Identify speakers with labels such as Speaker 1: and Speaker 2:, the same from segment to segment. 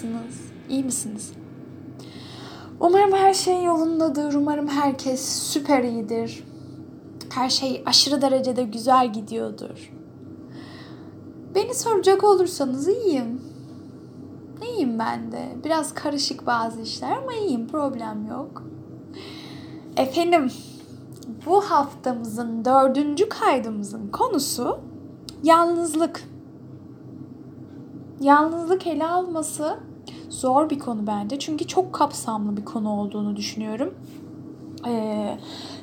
Speaker 1: Nasılsınız? İyi misiniz? Umarım her şey yolundadır. Umarım herkes süper iyidir. Her şey aşırı derecede güzel gidiyordur. Beni soracak olursanız iyiyim. İyiyim ben de. Biraz karışık bazı işler ama iyiyim. Problem yok. Efendim, bu haftamızın dördüncü kaydımızın konusu yalnızlık. Yalnızlık ele alması zor bir konu bence. Çünkü çok kapsamlı bir konu olduğunu düşünüyorum. Ee,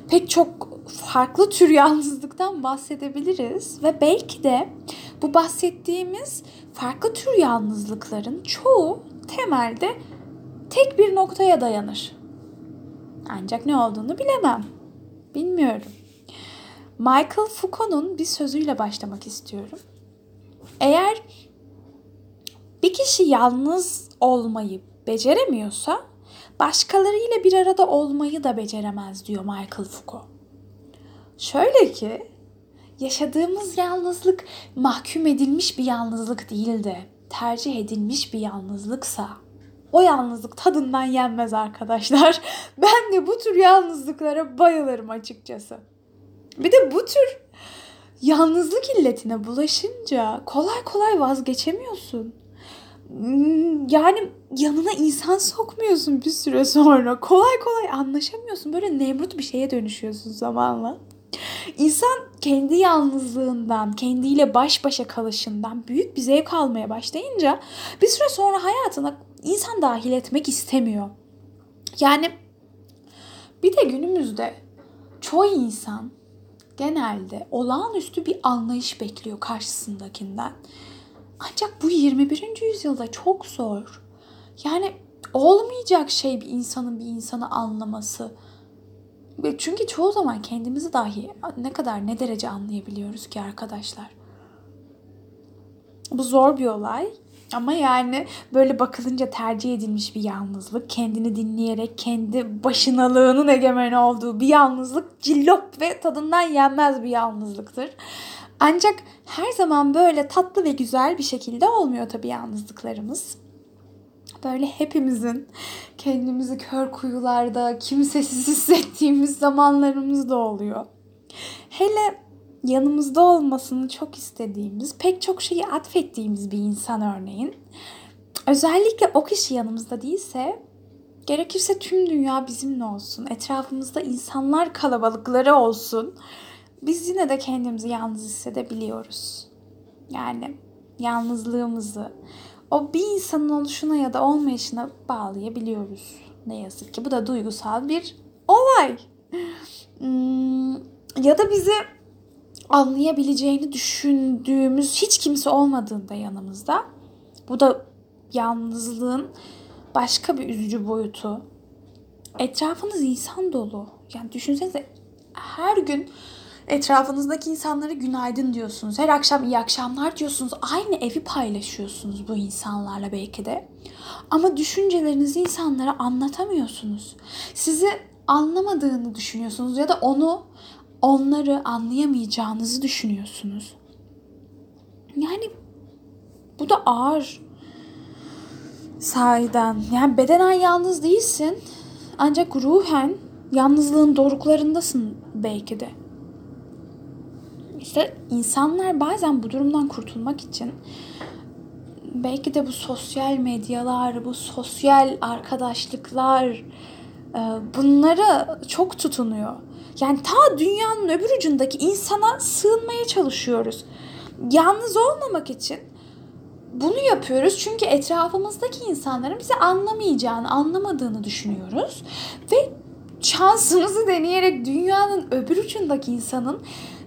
Speaker 1: pek çok farklı tür yalnızlıktan bahsedebiliriz ve belki de bu bahsettiğimiz farklı tür yalnızlıkların çoğu temelde tek bir noktaya dayanır. Ancak ne olduğunu bilemem. Bilmiyorum. Michael Foucault'un bir sözüyle başlamak istiyorum. Eğer bir kişi yalnız olmayı beceremiyorsa başkalarıyla bir arada olmayı da beceremez diyor Michael Foucault. Şöyle ki yaşadığımız yalnızlık mahkum edilmiş bir yalnızlık değil de tercih edilmiş bir yalnızlıksa o yalnızlık tadından yenmez arkadaşlar. Ben de bu tür yalnızlıklara bayılırım açıkçası. Bir de bu tür yalnızlık illetine bulaşınca kolay kolay vazgeçemiyorsun. Yani yanına insan sokmuyorsun bir süre sonra. Kolay kolay anlaşamıyorsun. Böyle Nemrut bir şeye dönüşüyorsun zamanla. İnsan kendi yalnızlığından, kendiyle baş başa kalışından büyük bir zevk almaya başlayınca bir süre sonra hayatına insan dahil etmek istemiyor. Yani bir de günümüzde çoğu insan genelde olağanüstü bir anlayış bekliyor karşısındakinden. Ancak bu 21. yüzyılda çok zor. Yani olmayacak şey bir insanın bir insanı anlaması. Çünkü çoğu zaman kendimizi dahi ne kadar ne derece anlayabiliyoruz ki arkadaşlar. Bu zor bir olay. Ama yani böyle bakılınca tercih edilmiş bir yalnızlık, kendini dinleyerek kendi başınalığının egemen olduğu bir yalnızlık cillop ve tadından yenmez bir yalnızlıktır. Ancak her zaman böyle tatlı ve güzel bir şekilde olmuyor tabii yalnızlıklarımız. Böyle hepimizin kendimizi kör kuyularda kimsesiz hissettiğimiz zamanlarımız da oluyor. Hele yanımızda olmasını çok istediğimiz, pek çok şeyi atfettiğimiz bir insan örneğin. Özellikle o kişi yanımızda değilse gerekirse tüm dünya bizimle olsun. Etrafımızda insanlar kalabalıkları olsun. Biz yine de kendimizi yalnız hissedebiliyoruz. Yani yalnızlığımızı o bir insanın oluşuna ya da olmayışına bağlayabiliyoruz. Ne yazık ki bu da duygusal bir olay. Hmm, ya da bizi anlayabileceğini düşündüğümüz hiç kimse olmadığında yanımızda. Bu da yalnızlığın başka bir üzücü boyutu. Etrafınız insan dolu. Yani düşünsenize her gün etrafınızdaki insanlara günaydın diyorsunuz. Her akşam iyi akşamlar diyorsunuz. Aynı evi paylaşıyorsunuz bu insanlarla belki de. Ama düşüncelerinizi insanlara anlatamıyorsunuz. Sizi anlamadığını düşünüyorsunuz ya da onu onları anlayamayacağınızı düşünüyorsunuz. Yani bu da ağır sahiden. Yani bedenen yalnız değilsin ancak ruhen yalnızlığın doruklarındasın belki de. İşte insanlar bazen bu durumdan kurtulmak için belki de bu sosyal medyalar, bu sosyal arkadaşlıklar e, bunlara çok tutunuyor. Yani ta dünyanın öbür ucundaki insana sığınmaya çalışıyoruz. Yalnız olmamak için bunu yapıyoruz çünkü etrafımızdaki insanların bizi anlamayacağını, anlamadığını düşünüyoruz ve şansımızı deneyerek dünyanın öbür ucundaki insanın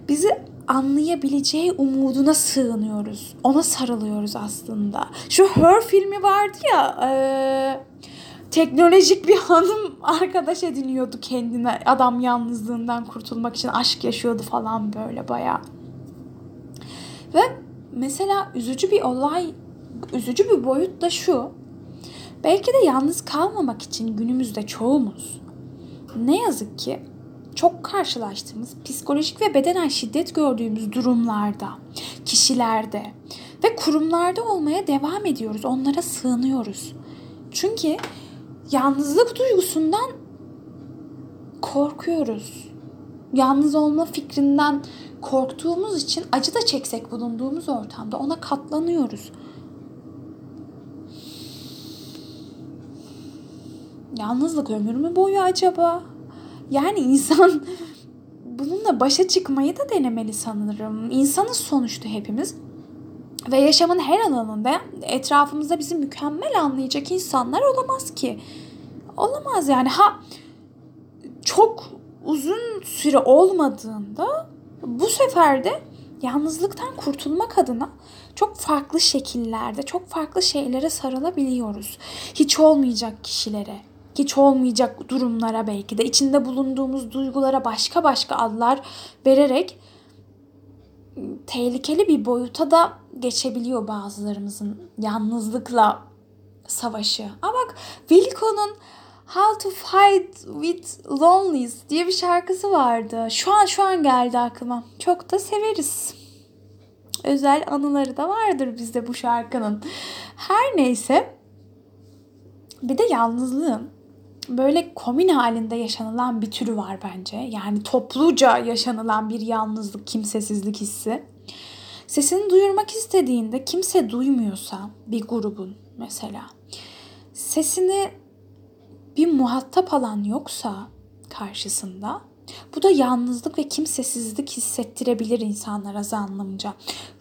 Speaker 1: bizi anlayabileceği umuduna sığınıyoruz. Ona sarılıyoruz aslında. Şu Her filmi vardı ya, e, teknolojik bir hanım arkadaş ediniyordu kendine. Adam yalnızlığından kurtulmak için aşk yaşıyordu falan böyle baya. Ve mesela üzücü bir olay, üzücü bir boyut da şu. Belki de yalnız kalmamak için günümüzde çoğumuz ne yazık ki çok karşılaştığımız psikolojik ve bedenen şiddet gördüğümüz durumlarda, kişilerde ve kurumlarda olmaya devam ediyoruz. Onlara sığınıyoruz. Çünkü yalnızlık duygusundan korkuyoruz. Yalnız olma fikrinden korktuğumuz için acı da çeksek bulunduğumuz ortamda ona katlanıyoruz. Yalnızlık ömür mü boyu acaba? Yani insan bununla başa çıkmayı da denemeli sanırım. İnsanız sonuçta hepimiz. Ve yaşamın her alanında etrafımızda bizi mükemmel anlayacak insanlar olamaz ki. Olamaz yani. Ha çok uzun süre olmadığında bu sefer de yalnızlıktan kurtulmak adına çok farklı şekillerde, çok farklı şeylere sarılabiliyoruz. Hiç olmayacak kişilere, hiç olmayacak durumlara belki de içinde bulunduğumuz duygulara başka başka adlar vererek tehlikeli bir boyuta da geçebiliyor bazılarımızın yalnızlıkla savaşı. Ama bak Wilco'nun How to Fight with Loneliness diye bir şarkısı vardı. Şu an şu an geldi aklıma. Çok da severiz. Özel anıları da vardır bizde bu şarkının. Her neyse bir de yalnızlığın böyle komün halinde yaşanılan bir türü var bence. Yani topluca yaşanılan bir yalnızlık, kimsesizlik hissi. Sesini duyurmak istediğinde kimse duymuyorsa bir grubun mesela sesini bir muhatap alan yoksa karşısında bu da yalnızlık ve kimsesizlik hissettirebilir insanlara anlamınca.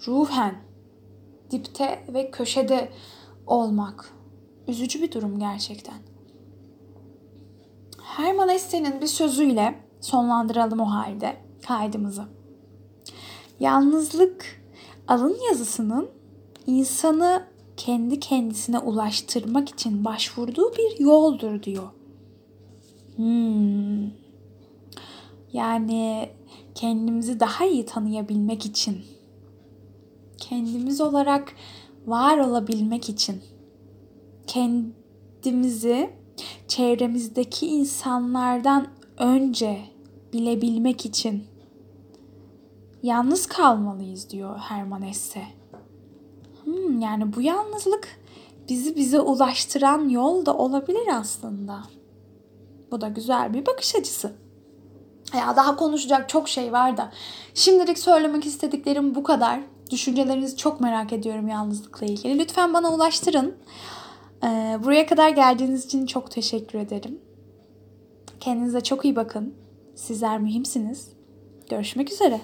Speaker 1: Ruhen dipte ve köşede olmak üzücü bir durum gerçekten. Herman Hesse'nin bir sözüyle sonlandıralım o halde kaydımızı. Yalnızlık alın yazısının insanı kendi kendisine ulaştırmak için başvurduğu bir yoldur diyor. Hmm. Yani kendimizi daha iyi tanıyabilmek için, kendimiz olarak var olabilmek için, kendimizi çevremizdeki insanlardan önce bilebilmek için yalnız kalmalıyız diyor Herman Hesse. Hmm, yani bu yalnızlık bizi bize ulaştıran yol da olabilir aslında. Bu da güzel bir bakış açısı. Ya daha konuşacak çok şey var da şimdilik söylemek istediklerim bu kadar. Düşüncelerinizi çok merak ediyorum yalnızlıkla ilgili. Lütfen bana ulaştırın. Ee, buraya kadar geldiğiniz için çok teşekkür ederim. Kendinize çok iyi bakın. Sizler mühimsiniz. Görüşmek üzere.